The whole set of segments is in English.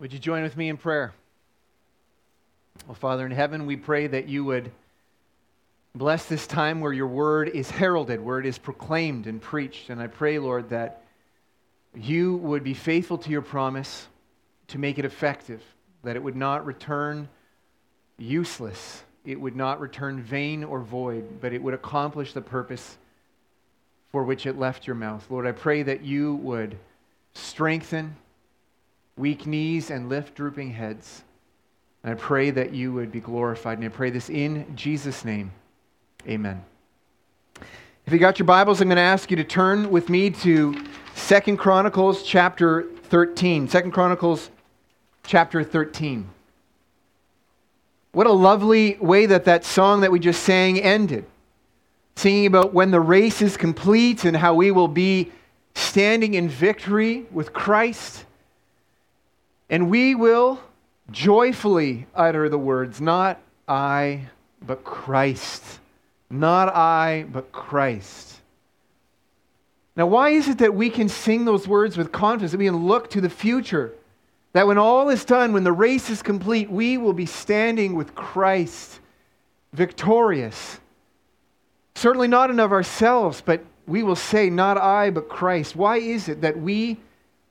Would you join with me in prayer? Well, Father in heaven, we pray that you would bless this time where your word is heralded, where it is proclaimed and preached. And I pray, Lord, that you would be faithful to your promise to make it effective, that it would not return useless, it would not return vain or void, but it would accomplish the purpose for which it left your mouth. Lord, I pray that you would strengthen weak knees and lift drooping heads. And I pray that you would be glorified. And I pray this in Jesus' name. Amen. If you got your Bibles, I'm going to ask you to turn with me to Second Chronicles chapter 13. Second Chronicles chapter 13. What a lovely way that that song that we just sang ended. Singing about when the race is complete and how we will be standing in victory with Christ and we will joyfully utter the words, Not I, but Christ. Not I, but Christ. Now, why is it that we can sing those words with confidence, that we can look to the future? That when all is done, when the race is complete, we will be standing with Christ, victorious. Certainly not in of ourselves, but we will say, Not I, but Christ. Why is it that we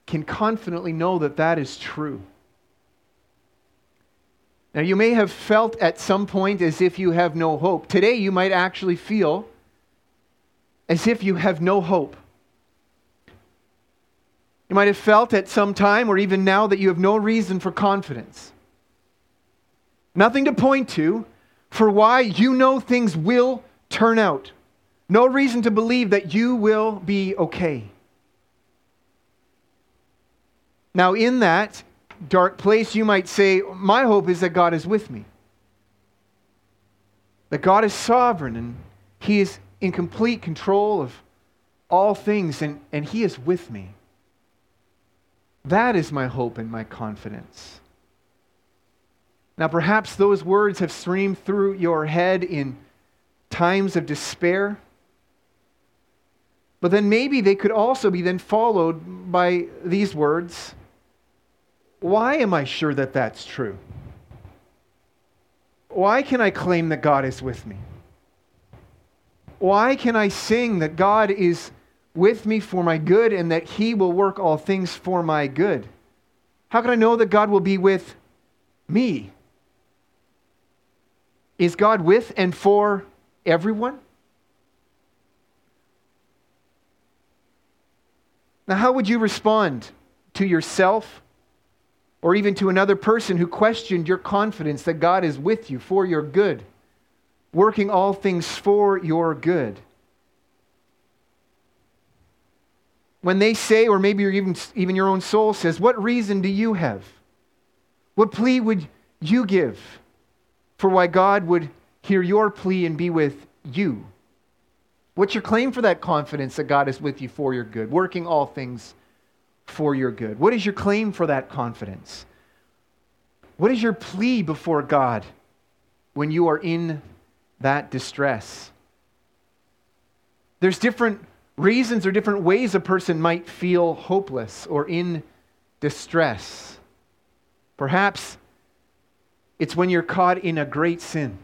can confidently know that that is true. Now, you may have felt at some point as if you have no hope. Today, you might actually feel as if you have no hope. You might have felt at some time or even now that you have no reason for confidence. Nothing to point to for why you know things will turn out. No reason to believe that you will be okay. Now, in that dark place, you might say, My hope is that God is with me. That God is sovereign and He is in complete control of all things and, and He is with me. That is my hope and my confidence. Now, perhaps those words have streamed through your head in times of despair. But then maybe they could also be then followed by these words why am I sure that that's true? Why can I claim that God is with me? Why can I sing that God is with me for my good and that He will work all things for my good? How can I know that God will be with me? Is God with and for everyone? Now, how would you respond to yourself or even to another person who questioned your confidence that God is with you for your good, working all things for your good. When they say, or maybe even, even your own soul says, What reason do you have? What plea would you give for why God would hear your plea and be with you? What's your claim for that confidence that God is with you for your good, working all things for your good? What is your claim for that confidence? What is your plea before God when you are in that distress? There's different reasons or different ways a person might feel hopeless or in distress. Perhaps it's when you're caught in a great sin.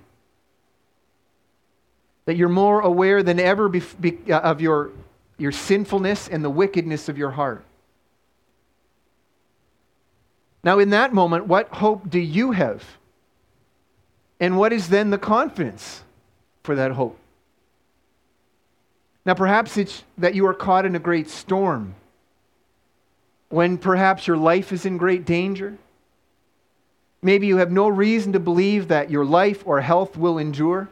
That you're more aware than ever uh, of your, your sinfulness and the wickedness of your heart. Now, in that moment, what hope do you have? And what is then the confidence for that hope? Now, perhaps it's that you are caught in a great storm, when perhaps your life is in great danger. Maybe you have no reason to believe that your life or health will endure.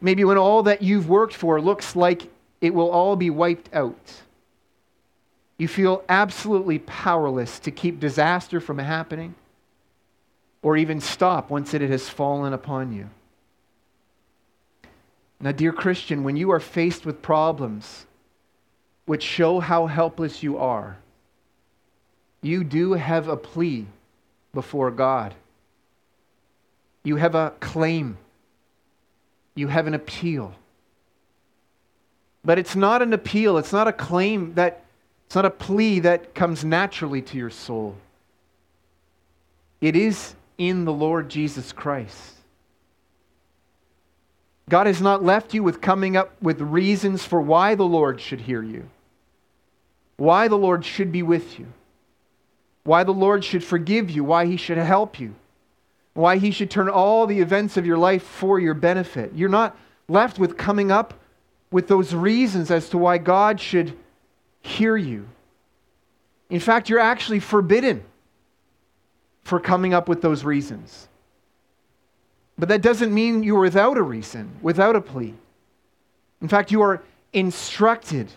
Maybe when all that you've worked for looks like it will all be wiped out. You feel absolutely powerless to keep disaster from happening or even stop once it has fallen upon you. Now, dear Christian, when you are faced with problems which show how helpless you are, you do have a plea before God. You have a claim. You have an appeal. But it's not an appeal, it's not a claim that It's not a plea that comes naturally to your soul. It is in the Lord Jesus Christ. God has not left you with coming up with reasons for why the Lord should hear you, why the Lord should be with you, why the Lord should forgive you, why he should help you, why he should turn all the events of your life for your benefit. You're not left with coming up with those reasons as to why God should hear you. In fact, you're actually forbidden for coming up with those reasons. But that doesn't mean you're without a reason, without a plea. In fact, you are instructed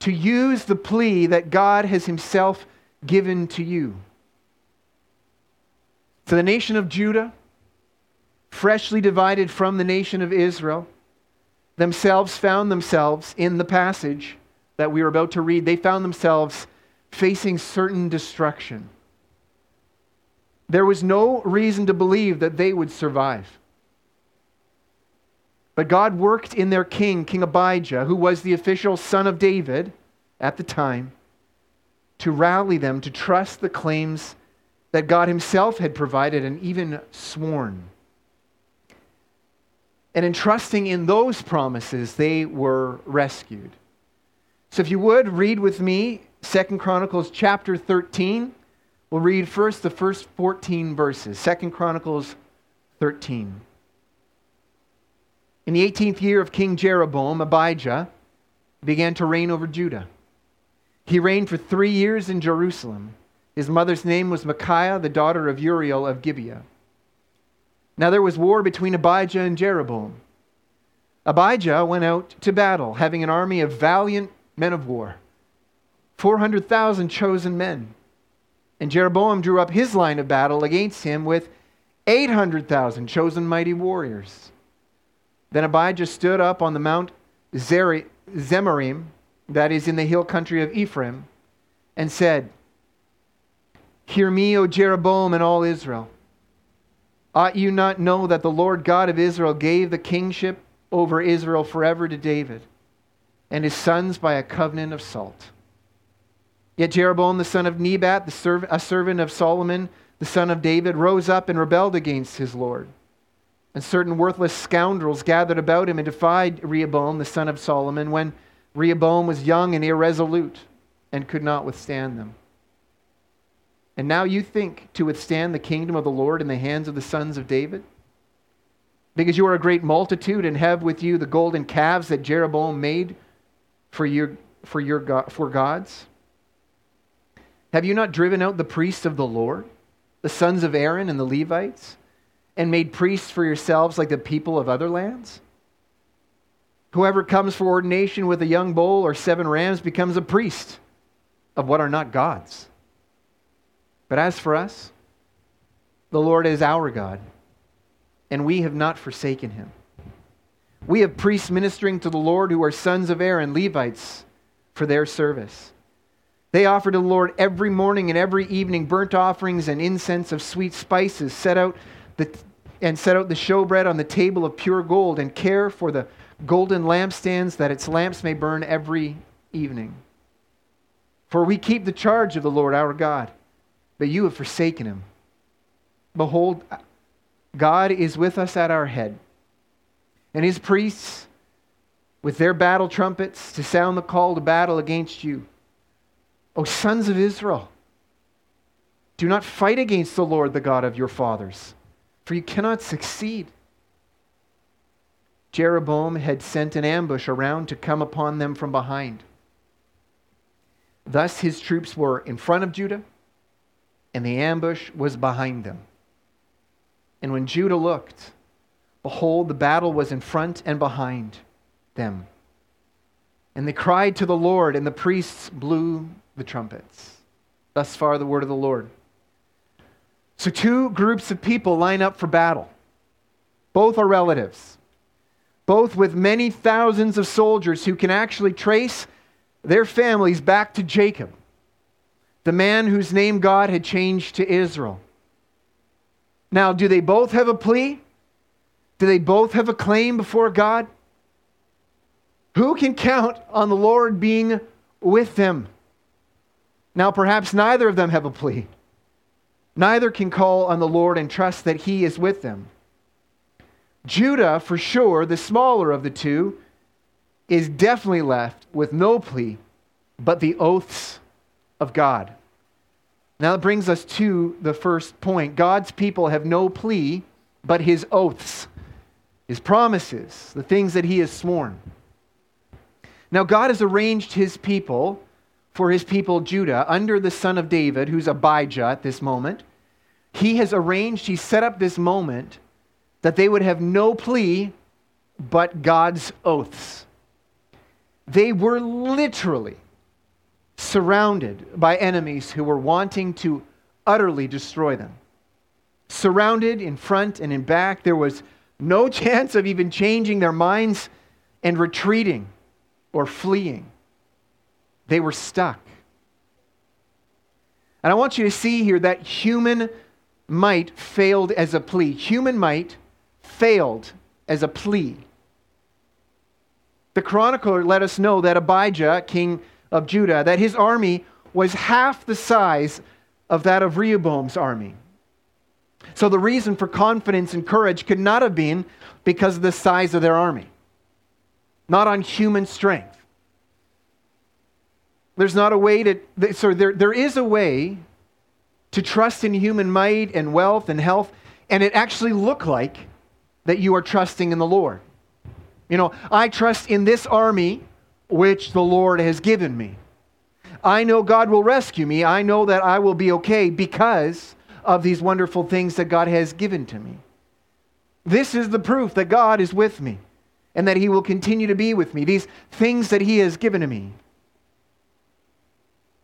to use the plea that God has Himself given to you. So the nation of Judah, freshly divided from the nation of Israel, themselves found themselves in the passage that we are about to read, they found themselves facing certain destruction. There was no reason to believe that they would survive. But God worked in their king, King Abijah, who was the official son of David at the time, to rally them to trust the claims that God Himself had provided and even sworn. And in trusting in those promises, they were rescued. So if you would read with me Second Chronicles chapter 13. We'll read first the first 14 verses. Second Chronicles 13. In the 18th year of King Jeroboam, Abijah began to reign over Judah. He reigned for three years in Jerusalem. His mother's name was Micaiah, the daughter of Uriel of Gibeah. Now there was war between Abijah and Jeroboam. Abijah went out to battle, having an army of valiant men of war, 400,000 chosen men. And Jeroboam drew up his line of battle against him with 800,000 chosen mighty warriors. Then Abijah stood up on the Mount Zemarim, that is in the hill country of Ephraim, and said, Hear me, O Jeroboam and all Israel. Ought you not know that the Lord God of Israel gave the kingship over Israel forever to David and his sons by a covenant of salt? Yet Jeroboam the son of Nebat, serv- a servant of Solomon, the son of David, rose up and rebelled against his Lord. And certain worthless scoundrels gathered about him and defied Rehoboam, the son of Solomon, when Rehoboam was young and irresolute and could not withstand them. And now you think to withstand the kingdom of the Lord in the hands of the sons of David? Because you are a great multitude and have with you the golden calves that Jeroboam made for your, for your for gods? Have you not driven out the priests of the Lord, the sons of Aaron and the Levites, and made priests for yourselves like the people of other lands? Whoever comes for ordination with a young bull or seven rams becomes a priest of what are not gods. But as for us, the Lord is our God, and we have not forsaken him. We have priests ministering to the Lord who are sons of Aaron, Levites, for their service. They offer to the Lord every morning and every evening burnt offerings and incense of sweet spices, set out the, and set out the showbread on the table of pure gold, and care for the golden lampstands that its lamps may burn every evening. For we keep the charge of the Lord our God, but you have forsaken him. Behold, God is with us at our head, and his priests with their battle trumpets to sound the call to battle against you. O sons of Israel, do not fight against the Lord, the God of your fathers, for you cannot succeed. Jeroboam had sent an ambush around to come upon them from behind. Thus his troops were in front of Judah, and the ambush was behind them. And when Judah looked, behold, the battle was in front and behind them. And they cried to the Lord, and the priests blew the trumpets. Thus far, the word of the Lord. So, two groups of people line up for battle. Both are relatives, both with many thousands of soldiers who can actually trace their families back to Jacob, the man whose name God had changed to Israel. Now, do they both have a plea? Do they both have a claim before God? Who can count on the Lord being with them? Now, perhaps neither of them have a plea. Neither can call on the Lord and trust that He is with them. Judah, for sure, the smaller of the two, is definitely left with no plea but the oaths of God. Now that brings us to the first point. God's people have no plea but his oaths, his promises, the things that he has sworn. Now, God has arranged his people for his people Judah under the son of David, who's Abijah at this moment. He has arranged, he set up this moment that they would have no plea but God's oaths. They were literally surrounded by enemies who were wanting to utterly destroy them. Surrounded in front and in back, there was no chance of even changing their minds and retreating or fleeing. They were stuck. And I want you to see here that human might failed as a plea. Human might failed as a plea. The chronicler let us know that Abijah, king of Judah, that his army was half the size of that of Rehoboam's army. So the reason for confidence and courage could not have been because of the size of their army, not on human strength. There's not a way to, so there, there is a way to trust in human might and wealth and health, and it actually look like that you are trusting in the Lord. You know, I trust in this army which the Lord has given me. I know God will rescue me. I know that I will be okay because of these wonderful things that God has given to me. This is the proof that God is with me and that He will continue to be with me. These things that He has given to me.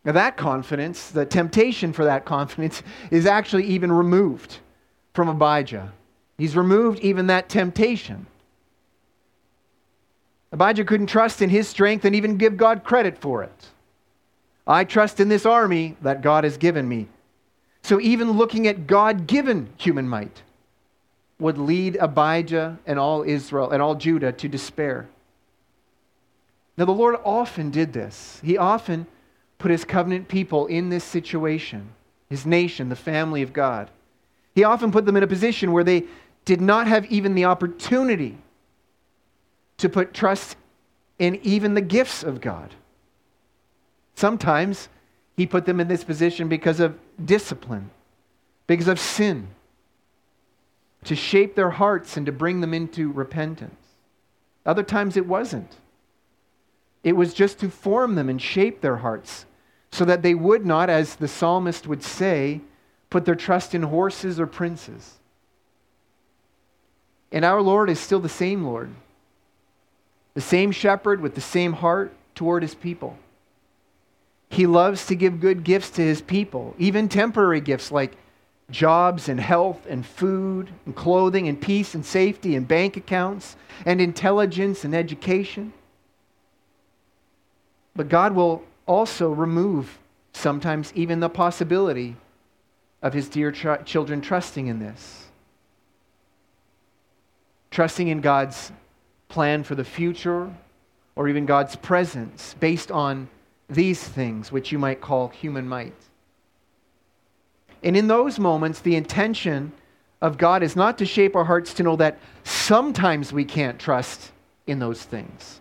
Now, that confidence, the temptation for that confidence, is actually even removed from Abijah. He's removed even that temptation. Abijah couldn't trust in his strength and even give God credit for it. I trust in this army that God has given me. So even looking at God given human might would lead Abijah and all Israel and all Judah to despair. Now, the Lord often did this. He often put his covenant people in this situation, his nation, the family of God. He often put them in a position where they did not have even the opportunity to put trust in even the gifts of God. Sometimes he put them in this position because of discipline, because of sin, to shape their hearts and to bring them into repentance. Other times it wasn't. It was just to form them and shape their hearts so that they would not, as the psalmist would say, put their trust in horses or princes. And our Lord is still the same Lord the same shepherd with the same heart toward his people. He loves to give good gifts to his people, even temporary gifts like jobs and health and food and clothing and peace and safety and bank accounts and intelligence and education. But God will also remove sometimes even the possibility of his dear children trusting in this. Trusting in God's plan for the future or even God's presence based on these things, which you might call human might. And in those moments, the intention of God is not to shape our hearts to know that sometimes we can't trust in those things.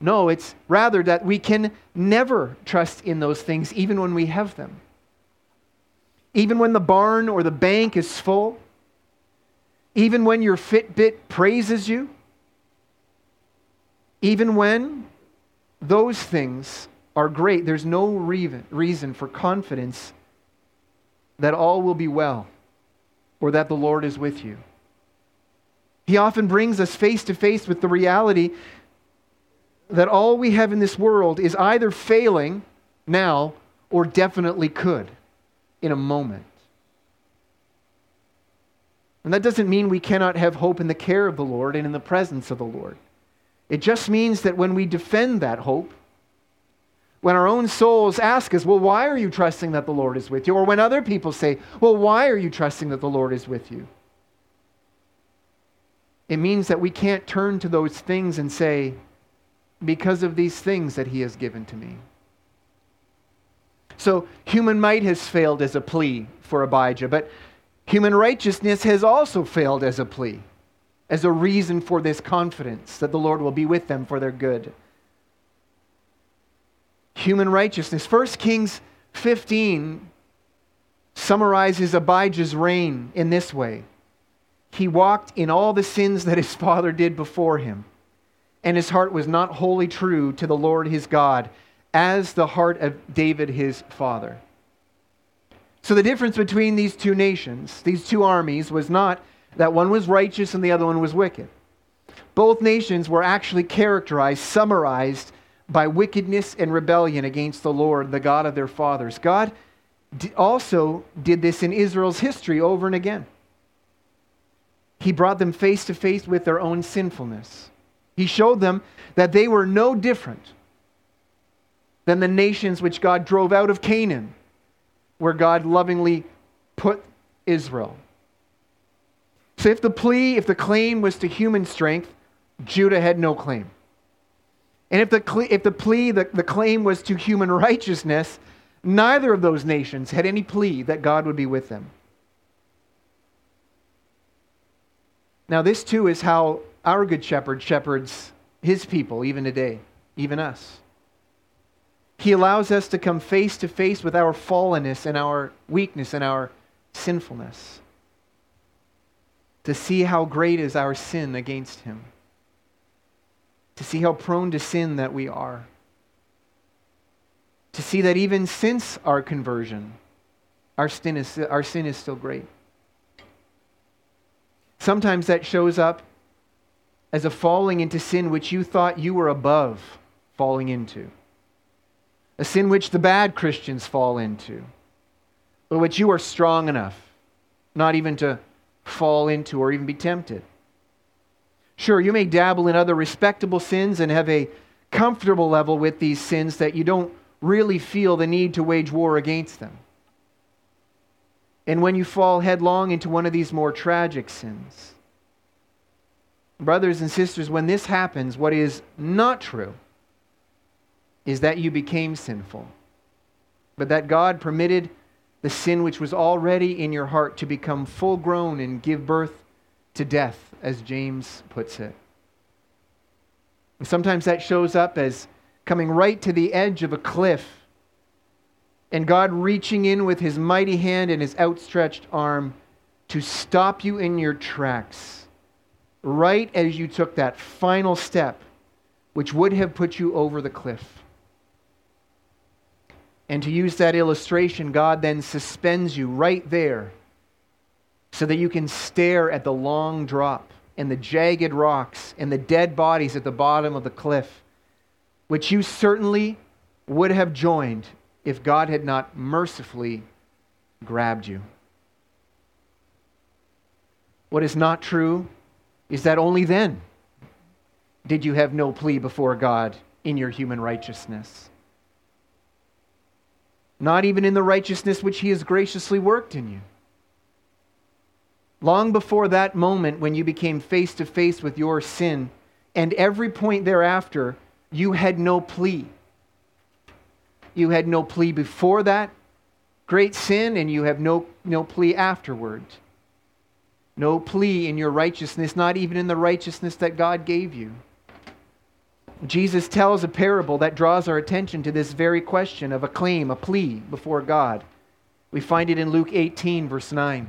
No, it's rather that we can never trust in those things, even when we have them. Even when the barn or the bank is full, even when your Fitbit praises you, even when those things are great, there's no reason for confidence that all will be well or that the Lord is with you. He often brings us face to face with the reality that all we have in this world is either failing now or definitely could in a moment. And that doesn't mean we cannot have hope in the care of the Lord and in the presence of the Lord. It just means that when we defend that hope, when our own souls ask us, Well, why are you trusting that the Lord is with you? Or when other people say, Well, why are you trusting that the Lord is with you? It means that we can't turn to those things and say, Because of these things that He has given to me. So human might has failed as a plea for Abijah, but human righteousness has also failed as a plea, as a reason for this confidence that the Lord will be with them for their good. Human righteousness. 1 Kings 15 summarizes Abijah's reign in this way He walked in all the sins that his father did before him, and his heart was not wholly true to the Lord his God, as the heart of David his father. So the difference between these two nations, these two armies, was not that one was righteous and the other one was wicked. Both nations were actually characterized, summarized by wickedness and rebellion against the Lord, the God of their fathers. God also did this in Israel's history over and again. He brought them face to face with their own sinfulness. He showed them that they were no different than the nations which God drove out of Canaan, where God lovingly put Israel. So if the plea, if the claim was to human strength, Judah had no claim. And if the, if the plea, the, the claim was to human righteousness, neither of those nations had any plea that God would be with them. Now, this too is how our good shepherd shepherds his people, even today, even us. He allows us to come face to face with our fallenness and our weakness and our sinfulness, to see how great is our sin against him to see how prone to sin that we are, to see that even since our conversion, our sin is, our sin is still great. Sometimes that shows up as a falling into sin which you thought you were above falling into, a sin which the bad Christians fall into, but which you are strong enough not even to fall into or even be tempted. Sure, you may dabble in other respectable sins and have a comfortable level with these sins that you don't really feel the need to wage war against them. And when you fall headlong into one of these more tragic sins, brothers and sisters, when this happens, what is not true is that you became sinful, but that God permitted the sin which was already in your heart to become full grown and give birth to death as James puts it. And sometimes that shows up as coming right to the edge of a cliff and God reaching in with his mighty hand and his outstretched arm to stop you in your tracks, right as you took that final step, which would have put you over the cliff. And to use that illustration, God then suspends you right there so that you can stare at the long drop and the jagged rocks and the dead bodies at the bottom of the cliff, which you certainly would have joined if God had not mercifully grabbed you. What is not true is that only then did you have no plea before God in your human righteousness. Not even in the righteousness which He has graciously worked in you. Long before that moment when you became face to face with your sin, and every point thereafter, you had no plea. You had no plea before that great sin, and you have no, no plea afterward. No plea in your righteousness, not even in the righteousness that God gave you. Jesus tells a parable that draws our attention to this very question of a claim, a plea before God. We find it in Luke 18, verse 9.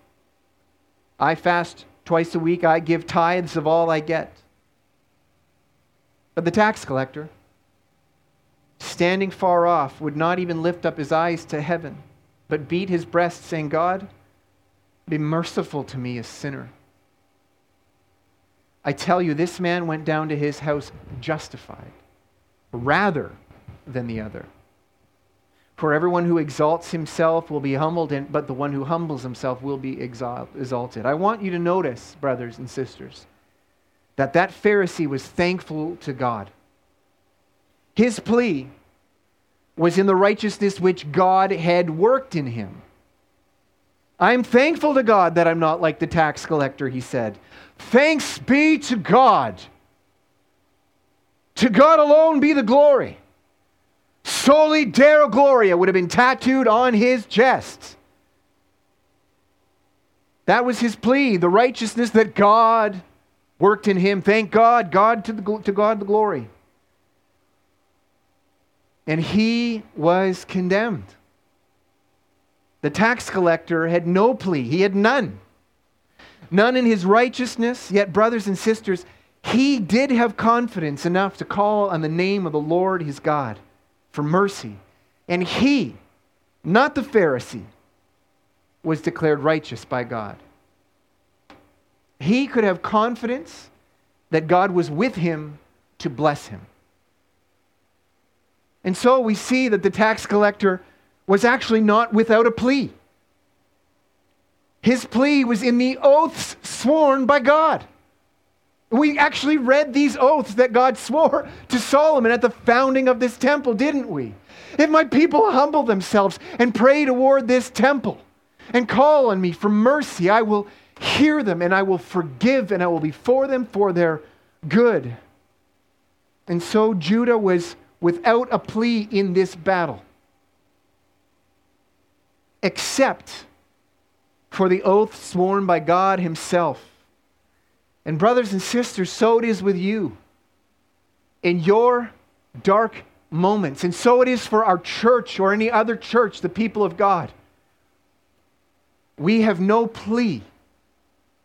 I fast twice a week. I give tithes of all I get. But the tax collector, standing far off, would not even lift up his eyes to heaven, but beat his breast, saying, God, be merciful to me, a sinner. I tell you, this man went down to his house justified rather than the other. For everyone who exalts himself will be humbled, and, but the one who humbles himself will be exalted. I want you to notice, brothers and sisters, that that Pharisee was thankful to God. His plea was in the righteousness which God had worked in him. I'm thankful to God that I'm not like the tax collector, he said. Thanks be to God. To God alone be the glory. Soli Deo Gloria would have been tattooed on his chest. That was his plea, the righteousness that God worked in him. Thank God, God to, the, to God the glory. And he was condemned. The tax collector had no plea, he had none. None in his righteousness, yet, brothers and sisters, he did have confidence enough to call on the name of the Lord his God for mercy. And he, not the Pharisee, was declared righteous by God. He could have confidence that God was with him to bless him. And so we see that the tax collector was actually not without a plea. His plea was in the oaths sworn by God. We actually read these oaths that God swore to Solomon at the founding of this temple, didn't we? If my people humble themselves and pray toward this temple and call on me for mercy, I will hear them and I will forgive and I will be for them for their good. And so Judah was without a plea in this battle, except for the oath sworn by God Himself. And, brothers and sisters, so it is with you in your dark moments. And so it is for our church or any other church, the people of God. We have no plea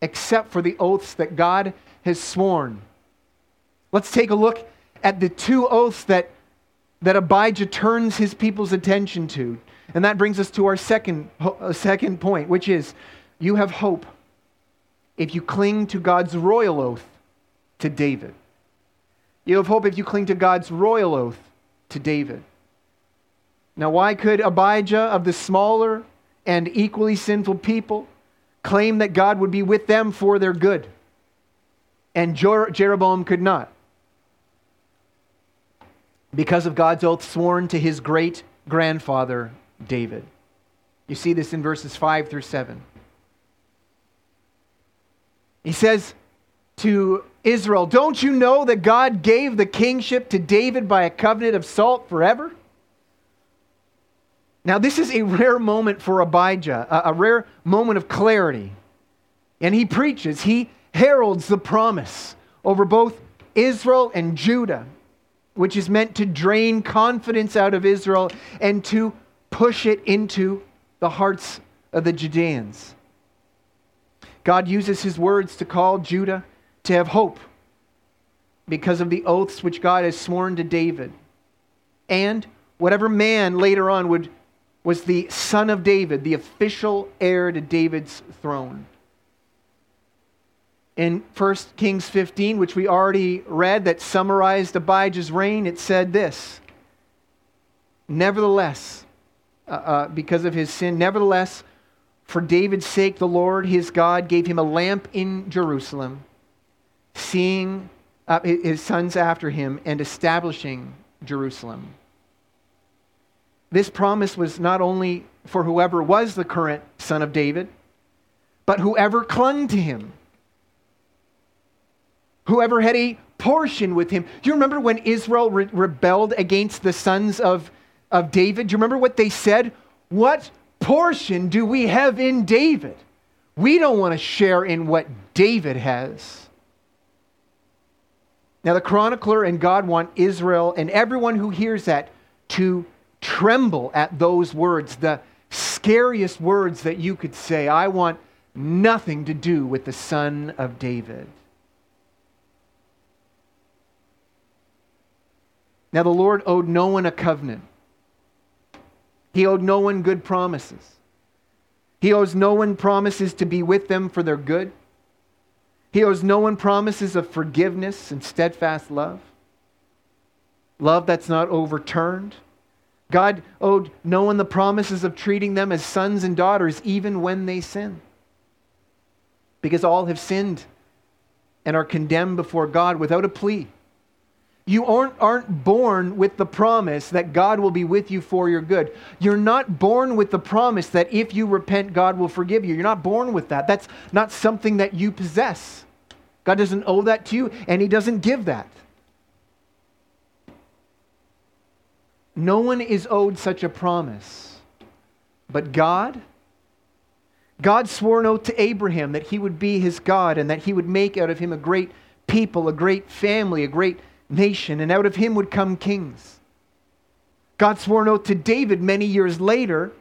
except for the oaths that God has sworn. Let's take a look at the two oaths that, that Abijah turns his people's attention to. And that brings us to our second, uh, second point, which is you have hope if you cling to God's royal oath to David. You have hope if you cling to God's royal oath to David. Now, why could Abijah of the smaller and equally sinful people claim that God would be with them for their good? And Jeroboam could not. Because of God's oath sworn to his great grandfather, David. You see this in verses 5 through 7. He says to Israel, Don't you know that God gave the kingship to David by a covenant of salt forever? Now, this is a rare moment for Abijah, a, a rare moment of clarity. And he preaches, he heralds the promise over both Israel and Judah, which is meant to drain confidence out of Israel and to push it into the hearts of the Judeans. God uses his words to call Judah to have hope because of the oaths which God has sworn to David. And whatever man later on would was the son of David, the official heir to David's throne. In 1 Kings 15, which we already read, that summarized Abijah's reign, it said this Nevertheless, uh, uh, because of his sin, nevertheless, for David's sake, the Lord his God gave him a lamp in Jerusalem, seeing uh, his sons after him and establishing Jerusalem. This promise was not only for whoever was the current son of David, but whoever clung to him, whoever had a portion with him. Do you remember when Israel re- rebelled against the sons of, of David? Do you remember what they said? What portion do we have in David? We don't want to share in what David has. Now, the chronicler and God want Israel and everyone who hears that to tremble at those words, the scariest words that you could say. I want nothing to do with the son of David. Now, the Lord owed no one a covenant. He owed no one good promises. He owes no one promises to be with them for their good. He owes no one promises of forgiveness and steadfast love. Love that's not overturned, God owed no one the promises of treating them as sons and daughters even when they sin. Because all have sinned and are condemned before God without a plea. You aren't, aren't born with the promise that God will be with you for your good. You're not born with the promise that if you repent, God will forgive you. You're not born with that. That's not something that you possess. God doesn't owe that to you, and He doesn't give that. No one is owed such a promise. But God, God swore an oath to Abraham that he would be his God and that he would make out of him a great people, a great family, a great nation, and out of him would come kings. God swore an oath to David many years later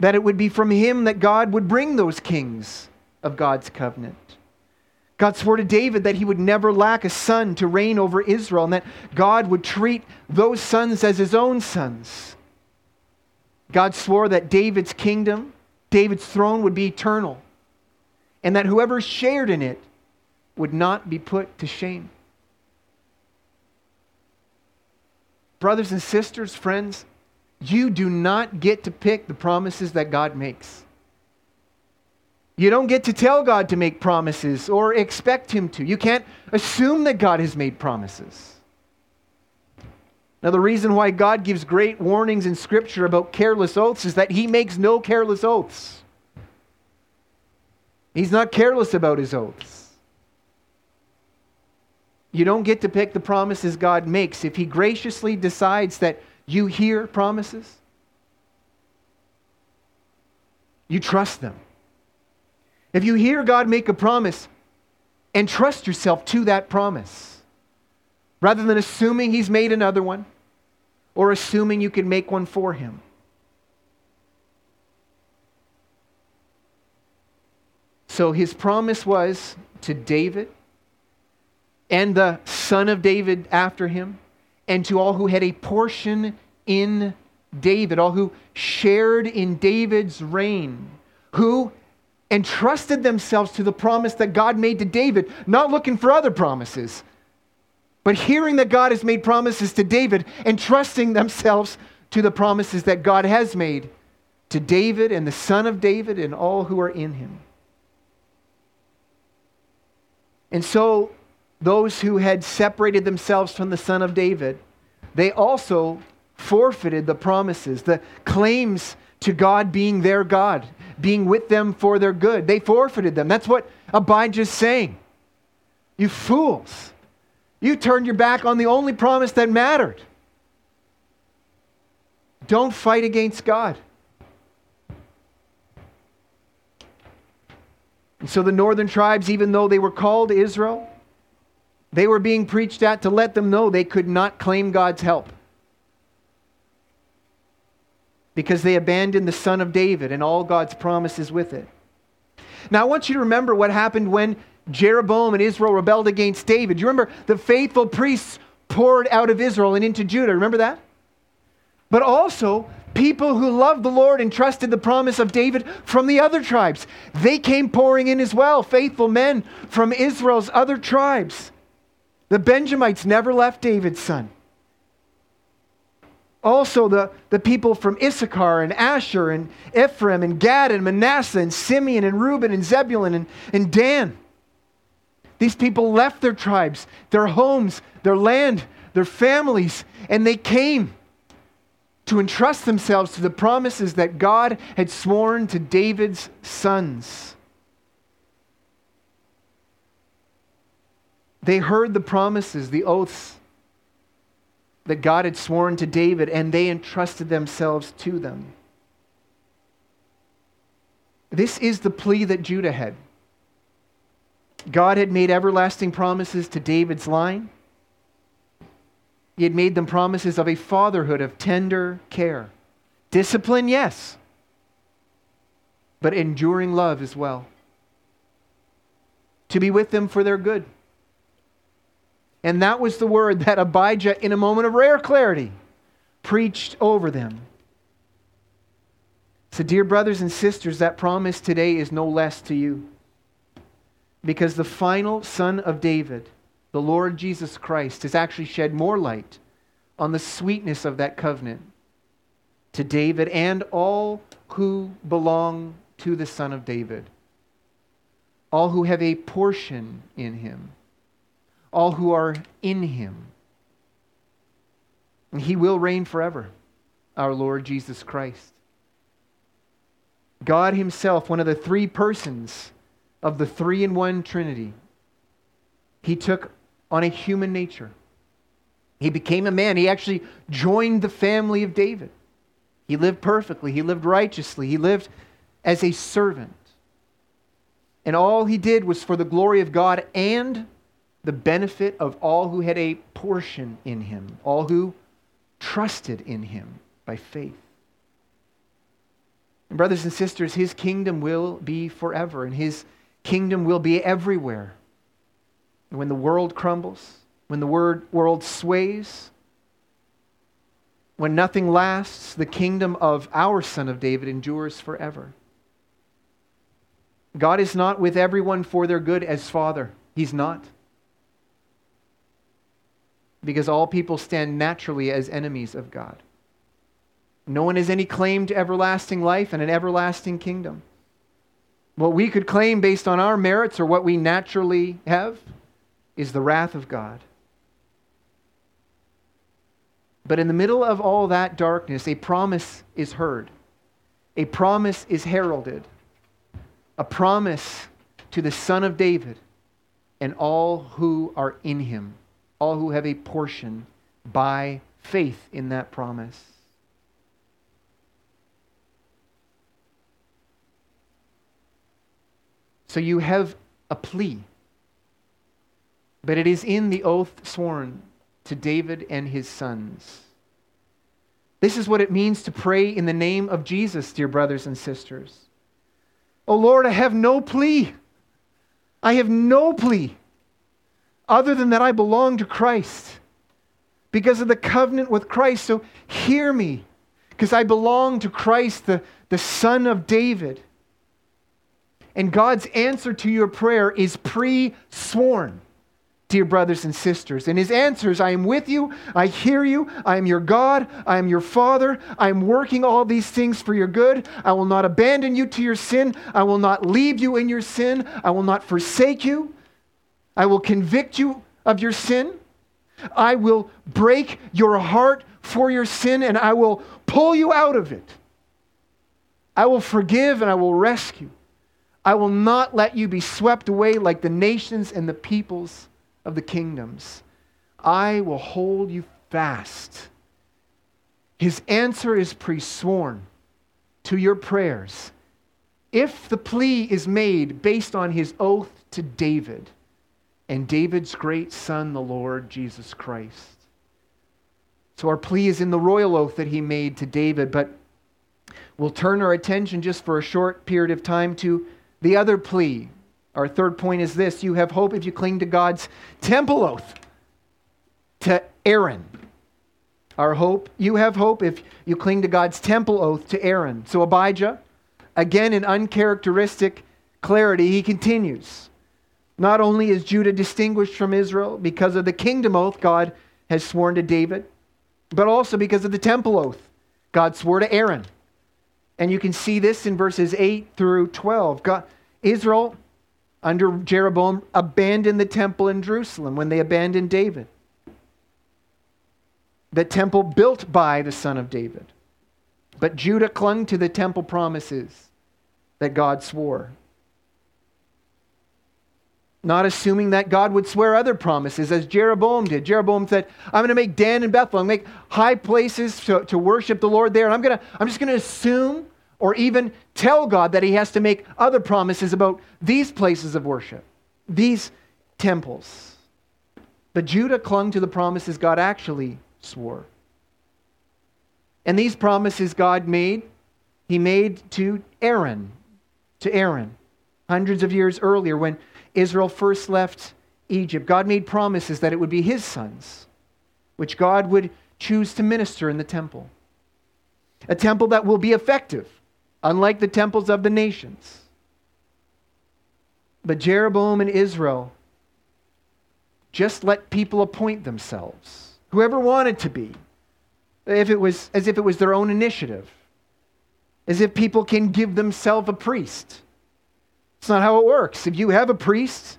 that it would be from him that God would bring those kings of God's covenant. God swore to David that he would never lack a son to reign over Israel and that God would treat those sons as his own sons. God swore that David's kingdom, David's throne, would be eternal and that whoever shared in it would not be put to shame. Brothers and sisters, friends, you do not get to pick the promises that God makes. You don't get to tell God to make promises or expect Him to. You can't assume that God has made promises. Now, the reason why God gives great warnings in Scripture about careless oaths is that He makes no careless oaths. He's not careless about His oaths. You don't get to pick the promises God makes. If He graciously decides that you hear promises, you trust them. If you hear God make a promise, and trust yourself to that promise, rather than assuming He's made another one or assuming you can make one for Him. So His promise was to David and the son of David after him, and to all who had a portion in David, all who shared in David's reign, who entrusted themselves to the promise that God made to David, not looking for other promises, but hearing that God has made promises to David and trusting themselves to the promises that God has made to David and the son of David and all who are in him. And so, those who had separated themselves from the son of David, they also forfeited the promises, the claims to God being their God being with them for their good. They forfeited them. That's what Abijah's saying. You fools. You turned your back on the only promise that mattered. Don't fight against God. And so the northern tribes, even though they were called Israel, they were being preached at to let them know they could not claim God's help because they abandoned the Son of David and all God's promises with it. Now, I want you to remember what happened when Jeroboam and Israel rebelled against David. You remember the faithful priests poured out of Israel and into Judah. Remember that? But also, people who loved the Lord and trusted the promise of David from the other tribes. They came pouring in as well, faithful men from Israel's other tribes. The Benjamites never left David's son also the, the people from Issachar and Asher and Ephraim and Gad and Manasseh and Simeon and Reuben and Zebulun and, and Dan. These people left their tribes, their homes, their land, their families, and they came to entrust themselves to the promises that God had sworn to David's sons. They heard the promises, the oaths that God had sworn to David, and they entrusted themselves to them. This is the plea that Judah had. God had made everlasting promises to David's line. He had made them promises of a fatherhood of tender care. Discipline, yes, but enduring love as well. To be with them for their good. And that was the word that Abijah, in a moment of rare clarity, preached over them. So, dear brothers and sisters, that promise today is no less to you. Because the final son of David, the Lord Jesus Christ, has actually shed more light on the sweetness of that covenant to David and all who belong to the Son of David, all who have a portion in him, all who are in him. And he will reign forever, our Lord Jesus Christ. God Himself, one of the three persons of the three in one Trinity, He took on a human nature. He became a man. He actually joined the family of David. He lived perfectly, he lived righteously, he lived as a servant. And all he did was for the glory of God and the benefit of all who had a portion in him, all who trusted in him by faith. And, brothers and sisters, his kingdom will be forever, and his kingdom will be everywhere. And when the world crumbles, when the word, world sways, when nothing lasts, the kingdom of our Son of David endures forever. God is not with everyone for their good as Father. He's not. Because all people stand naturally as enemies of God. No one has any claim to everlasting life and an everlasting kingdom. What we could claim based on our merits or what we naturally have is the wrath of God. But in the middle of all that darkness, a promise is heard, a promise is heralded, a promise to the Son of David and all who are in him, all who have a portion by faith in that promise. So you have a plea, but it is in the oath sworn to David and his sons. This is what it means to pray in the name of Jesus, dear brothers and sisters. Oh Lord, I have no plea. I have no plea other than that I belong to Christ because of the covenant with Christ. So hear me because I belong to Christ, the, the Son of David. And God's answer to your prayer is pre sworn, dear brothers and sisters. And his answer is I am with you, I hear you, I am your God, I am your Father, I am working all these things for your good. I will not abandon you to your sin, I will not leave you in your sin, I will not forsake you, I will convict you of your sin. I will break your heart for your sin and I will pull you out of it. I will forgive and I will rescue. I will not let you be swept away like the nations and the peoples of the kingdoms. I will hold you fast. His answer is pre sworn to your prayers. If the plea is made based on his oath to David and David's great son, the Lord Jesus Christ. So our plea is in the royal oath that he made to David, but we'll turn our attention just for a short period of time to the other plea, our third point is this you have hope if you cling to God's temple oath to Aaron. Our hope, you have hope if you cling to God's temple oath to Aaron. So Abijah, again in uncharacteristic clarity, he continues. Not only is Judah distinguished from Israel because of the kingdom oath God has sworn to David, but also because of the temple oath God swore to Aaron. And you can see this in verses 8 through 12. God, Israel, under Jeroboam, abandoned the temple in Jerusalem when they abandoned David. The temple built by the son of David. But Judah clung to the temple promises that God swore. Not assuming that God would swear other promises, as Jeroboam did. Jeroboam said, I'm going to make Dan and Bethel, make high places to, to worship the Lord there. And I'm, going to, I'm just going to assume or even tell God that he has to make other promises about these places of worship, these temples. But Judah clung to the promises God actually swore. And these promises God made, he made to Aaron, to Aaron, hundreds of years earlier when Israel first left Egypt. God made promises that it would be his sons, which God would choose to minister in the temple. A temple that will be effective unlike the temples of the nations. But Jeroboam and Israel just let people appoint themselves, whoever wanted to be. if it was, as if it was their own initiative, as if people can give themselves a priest. It's not how it works. If you have a priest,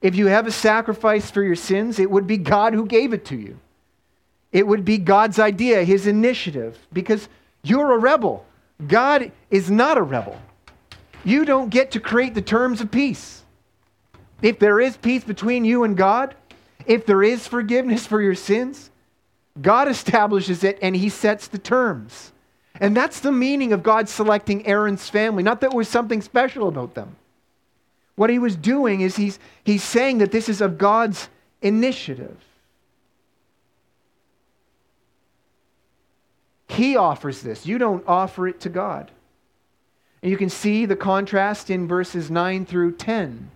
if you have a sacrifice for your sins, it would be God who gave it to you. It would be God's idea, his initiative, because you're a rebel. God is not a rebel. You don't get to create the terms of peace. If there is peace between you and God, if there is forgiveness for your sins, God establishes it and he sets the terms. And that's the meaning of God selecting Aaron's family. Not that there was something special about them. What he was doing is he's, he's saying that this is of God's initiative. He offers this. You don't offer it to God. And you can see the contrast in verses 9 through 10.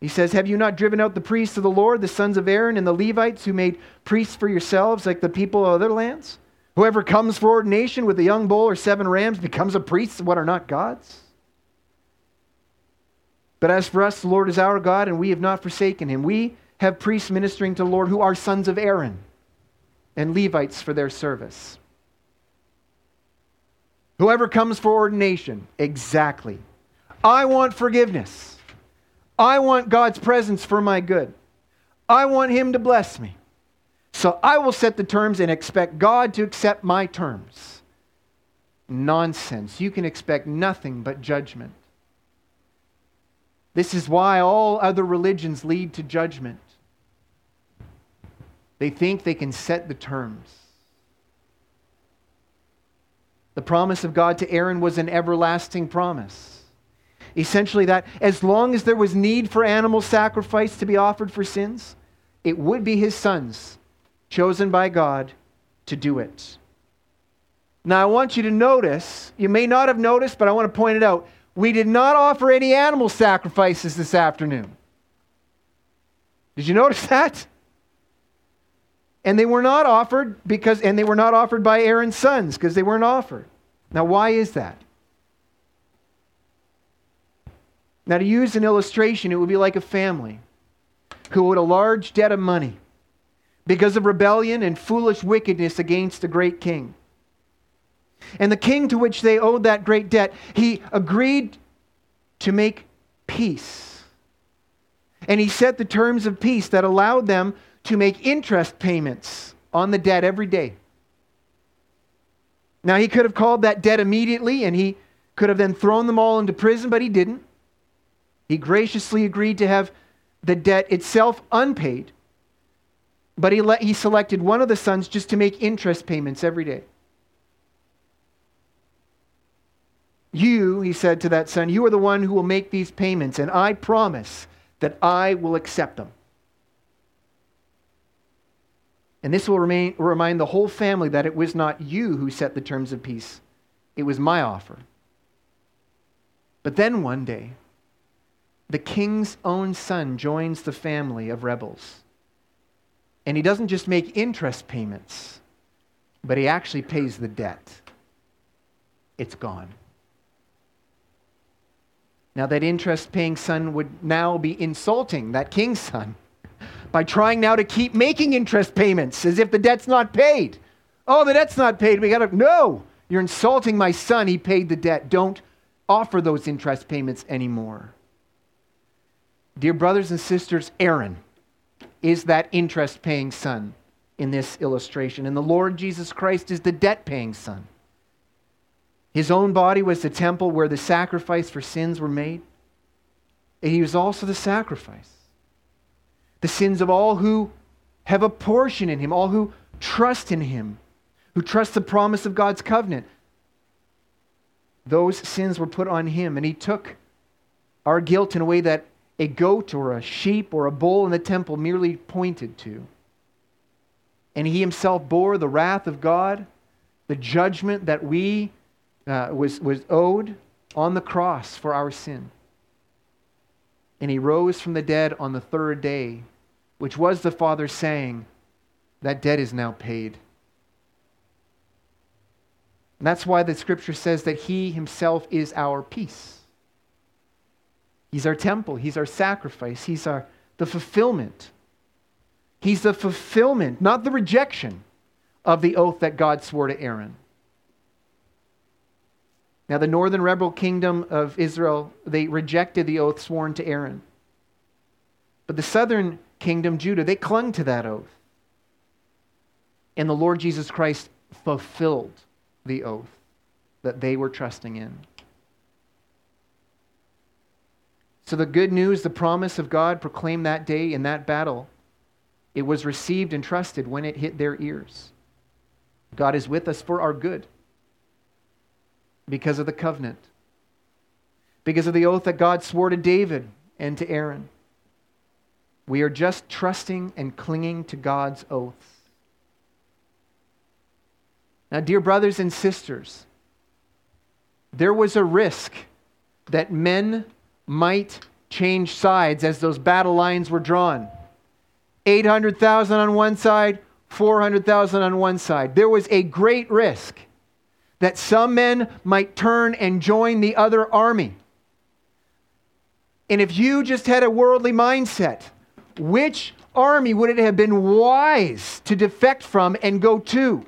He says, Have you not driven out the priests of the Lord, the sons of Aaron, and the Levites who made priests for yourselves like the people of other lands? Whoever comes for ordination with a young bull or seven rams becomes a priest of what are not God's. But as for us, the Lord is our God, and we have not forsaken him. We have priests ministering to the Lord who are sons of Aaron and Levites for their service. Whoever comes for ordination, exactly. I want forgiveness. I want God's presence for my good. I want Him to bless me. So I will set the terms and expect God to accept my terms. Nonsense. You can expect nothing but judgment. This is why all other religions lead to judgment. They think they can set the terms. The promise of God to Aaron was an everlasting promise. Essentially, that as long as there was need for animal sacrifice to be offered for sins, it would be his sons, chosen by God, to do it. Now, I want you to notice, you may not have noticed, but I want to point it out. We did not offer any animal sacrifices this afternoon. Did you notice that? And they were not offered because, and they were not offered by Aaron's sons because they weren't offered. Now, why is that? Now, to use an illustration, it would be like a family who owed a large debt of money because of rebellion and foolish wickedness against the great king. And the king to which they owed that great debt, he agreed to make peace. And he set the terms of peace that allowed them to make interest payments on the debt every day. Now, he could have called that debt immediately and he could have then thrown them all into prison, but he didn't. He graciously agreed to have the debt itself unpaid, but he, let, he selected one of the sons just to make interest payments every day. You, he said to that son, you are the one who will make these payments, and I promise that I will accept them. And this will remain, remind the whole family that it was not you who set the terms of peace, it was my offer. But then one day, the king's own son joins the family of rebels. And he doesn't just make interest payments, but he actually pays the debt. It's gone. Now, that interest paying son would now be insulting that king's son by trying now to keep making interest payments as if the debt's not paid. Oh, the debt's not paid. We got to, no, you're insulting my son. He paid the debt. Don't offer those interest payments anymore. Dear brothers and sisters, Aaron is that interest paying son in this illustration, and the Lord Jesus Christ is the debt paying son. His own body was the temple where the sacrifice for sins were made, and he was also the sacrifice the sins of all who have a portion in him, all who trust in him, who trust the promise of God's covenant. Those sins were put on him, and he took our guilt in a way that a goat or a sheep or a bull in the temple merely pointed to. And he himself bore the wrath of God, the judgment that we uh, was, was owed on the cross for our sin. And he rose from the dead on the third day which was the Father saying, That debt is now paid. And that's why the scripture says that He Himself is our peace. He's our temple, He's our sacrifice, He's our, the fulfillment. He's the fulfillment, not the rejection, of the oath that God swore to Aaron. Now, the northern rebel kingdom of Israel, they rejected the oath sworn to Aaron. But the southern kingdom, Judah, they clung to that oath. And the Lord Jesus Christ fulfilled the oath that they were trusting in. So, the good news, the promise of God proclaimed that day in that battle, it was received and trusted when it hit their ears. God is with us for our good because of the covenant, because of the oath that God swore to David and to Aaron. We are just trusting and clinging to God's oaths. Now, dear brothers and sisters, there was a risk that men might change sides as those battle lines were drawn 800,000 on one side, 400,000 on one side. There was a great risk that some men might turn and join the other army. And if you just had a worldly mindset, which army would it have been wise to defect from and go to?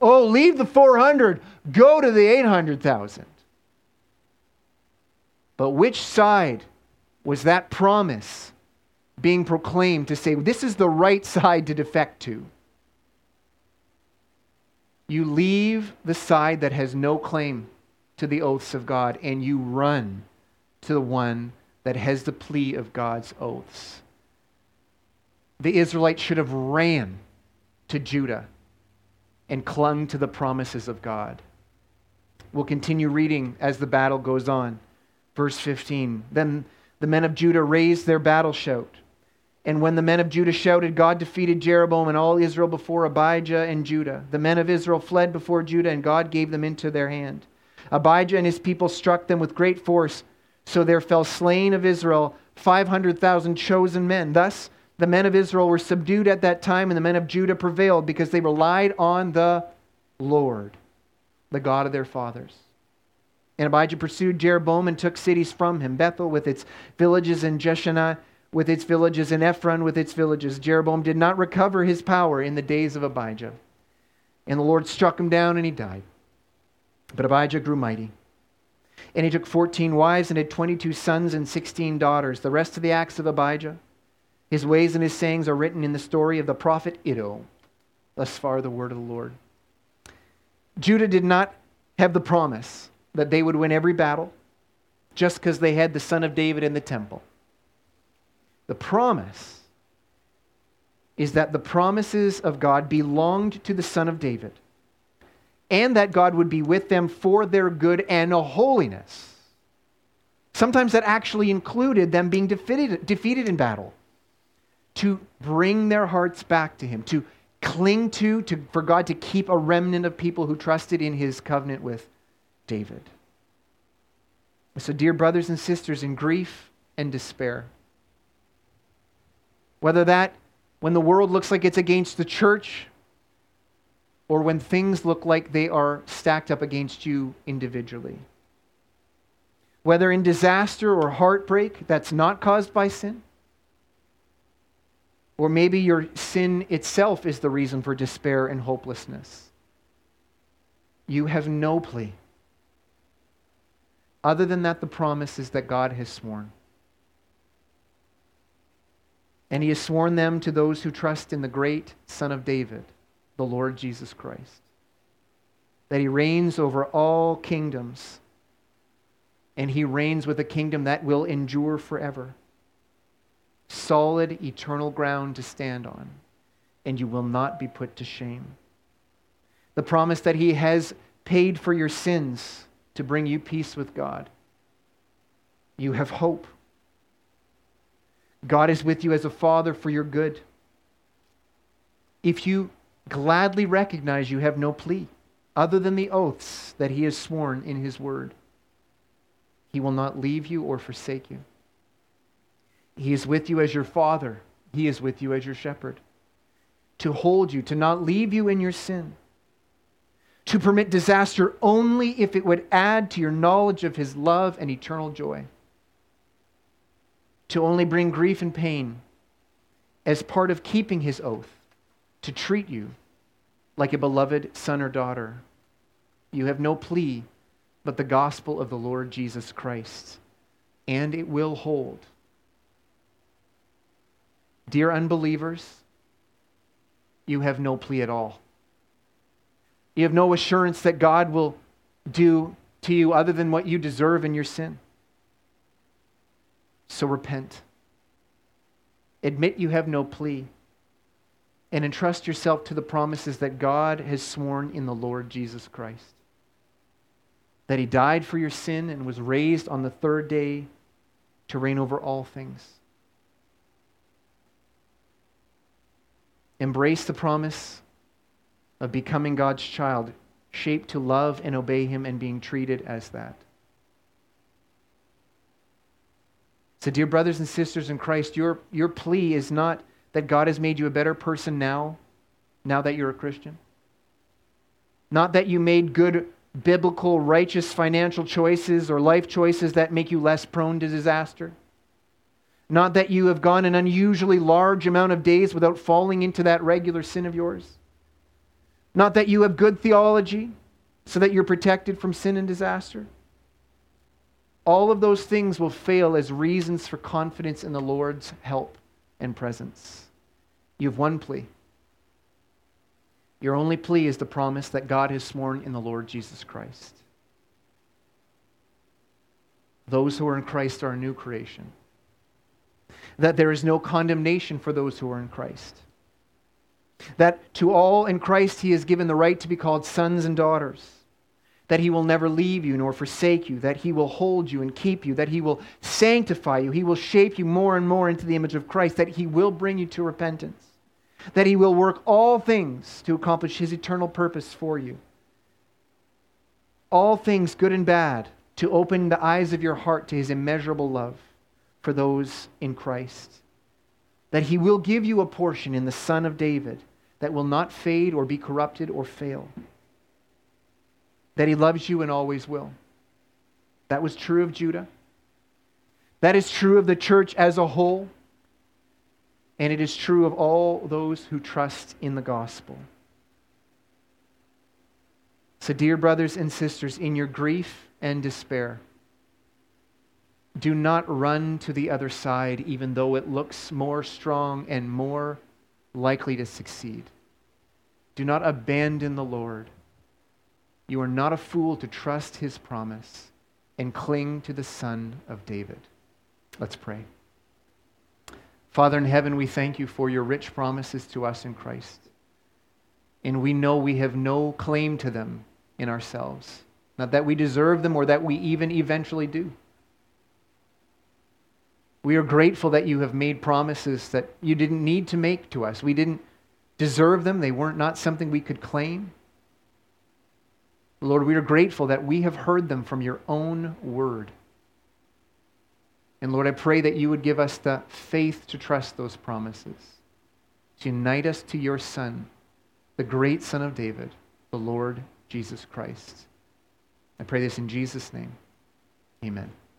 Oh, leave the 400, go to the 800,000. But which side was that promise being proclaimed to say, this is the right side to defect to? You leave the side that has no claim to the oaths of God and you run to the one that has the plea of God's oaths. The Israelites should have ran to Judah and clung to the promises of God. We'll continue reading as the battle goes on. Verse 15. Then the men of Judah raised their battle shout. And when the men of Judah shouted, God defeated Jeroboam and all Israel before Abijah and Judah. The men of Israel fled before Judah, and God gave them into their hand. Abijah and his people struck them with great force, so there fell slain of Israel 500,000 chosen men. Thus, the men of Israel were subdued at that time, and the men of Judah prevailed because they relied on the Lord, the God of their fathers. And Abijah pursued Jeroboam and took cities from him Bethel with its villages, and Jeshanah with its villages, and Ephron with its villages. Jeroboam did not recover his power in the days of Abijah. And the Lord struck him down, and he died. But Abijah grew mighty. And he took 14 wives and had 22 sons and 16 daughters. The rest of the acts of Abijah, his ways and his sayings are written in the story of the prophet Iddo. Thus far, the word of the Lord. Judah did not have the promise that they would win every battle just because they had the son of David in the temple. The promise is that the promises of God belonged to the Son of David and that God would be with them for their good and holiness. Sometimes that actually included them being defeated, defeated in battle to bring their hearts back to Him, to cling to, to, for God to keep a remnant of people who trusted in His covenant with David. So, dear brothers and sisters, in grief and despair, whether that when the world looks like it's against the church or when things look like they are stacked up against you individually. Whether in disaster or heartbreak that's not caused by sin, or maybe your sin itself is the reason for despair and hopelessness. You have no plea. Other than that, the promise is that God has sworn. And he has sworn them to those who trust in the great Son of David, the Lord Jesus Christ. That he reigns over all kingdoms, and he reigns with a kingdom that will endure forever. Solid, eternal ground to stand on, and you will not be put to shame. The promise that he has paid for your sins to bring you peace with God. You have hope. God is with you as a father for your good. If you gladly recognize you have no plea other than the oaths that he has sworn in his word, he will not leave you or forsake you. He is with you as your father, he is with you as your shepherd, to hold you, to not leave you in your sin, to permit disaster only if it would add to your knowledge of his love and eternal joy to only bring grief and pain as part of keeping his oath to treat you like a beloved son or daughter. You have no plea but the gospel of the Lord Jesus Christ, and it will hold. Dear unbelievers, you have no plea at all. You have no assurance that God will do to you other than what you deserve in your sin. So repent. Admit you have no plea. And entrust yourself to the promises that God has sworn in the Lord Jesus Christ. That he died for your sin and was raised on the third day to reign over all things. Embrace the promise of becoming God's child, shaped to love and obey him and being treated as that. So, dear brothers and sisters in Christ, your, your plea is not that God has made you a better person now, now that you're a Christian. Not that you made good, biblical, righteous financial choices or life choices that make you less prone to disaster. Not that you have gone an unusually large amount of days without falling into that regular sin of yours. Not that you have good theology so that you're protected from sin and disaster. All of those things will fail as reasons for confidence in the Lord's help and presence. You have one plea. Your only plea is the promise that God has sworn in the Lord Jesus Christ. Those who are in Christ are a new creation. That there is no condemnation for those who are in Christ. That to all in Christ he has given the right to be called sons and daughters that he will never leave you nor forsake you, that he will hold you and keep you, that he will sanctify you, he will shape you more and more into the image of Christ, that he will bring you to repentance, that he will work all things to accomplish his eternal purpose for you. All things, good and bad, to open the eyes of your heart to his immeasurable love for those in Christ. That he will give you a portion in the Son of David that will not fade or be corrupted or fail that he loves you and always will. That was true of Judah. That is true of the church as a whole. And it is true of all those who trust in the gospel. So, dear brothers and sisters, in your grief and despair, do not run to the other side, even though it looks more strong and more likely to succeed. Do not abandon the Lord. You are not a fool to trust his promise and cling to the Son of David. Let's pray. Father in heaven, we thank you for your rich promises to us in Christ. And we know we have no claim to them in ourselves. Not that we deserve them or that we even eventually do. We are grateful that you have made promises that you didn't need to make to us. We didn't deserve them, they weren't not something we could claim. Lord, we are grateful that we have heard them from your own word. And Lord, I pray that you would give us the faith to trust those promises, to unite us to your Son, the great Son of David, the Lord Jesus Christ. I pray this in Jesus' name. Amen.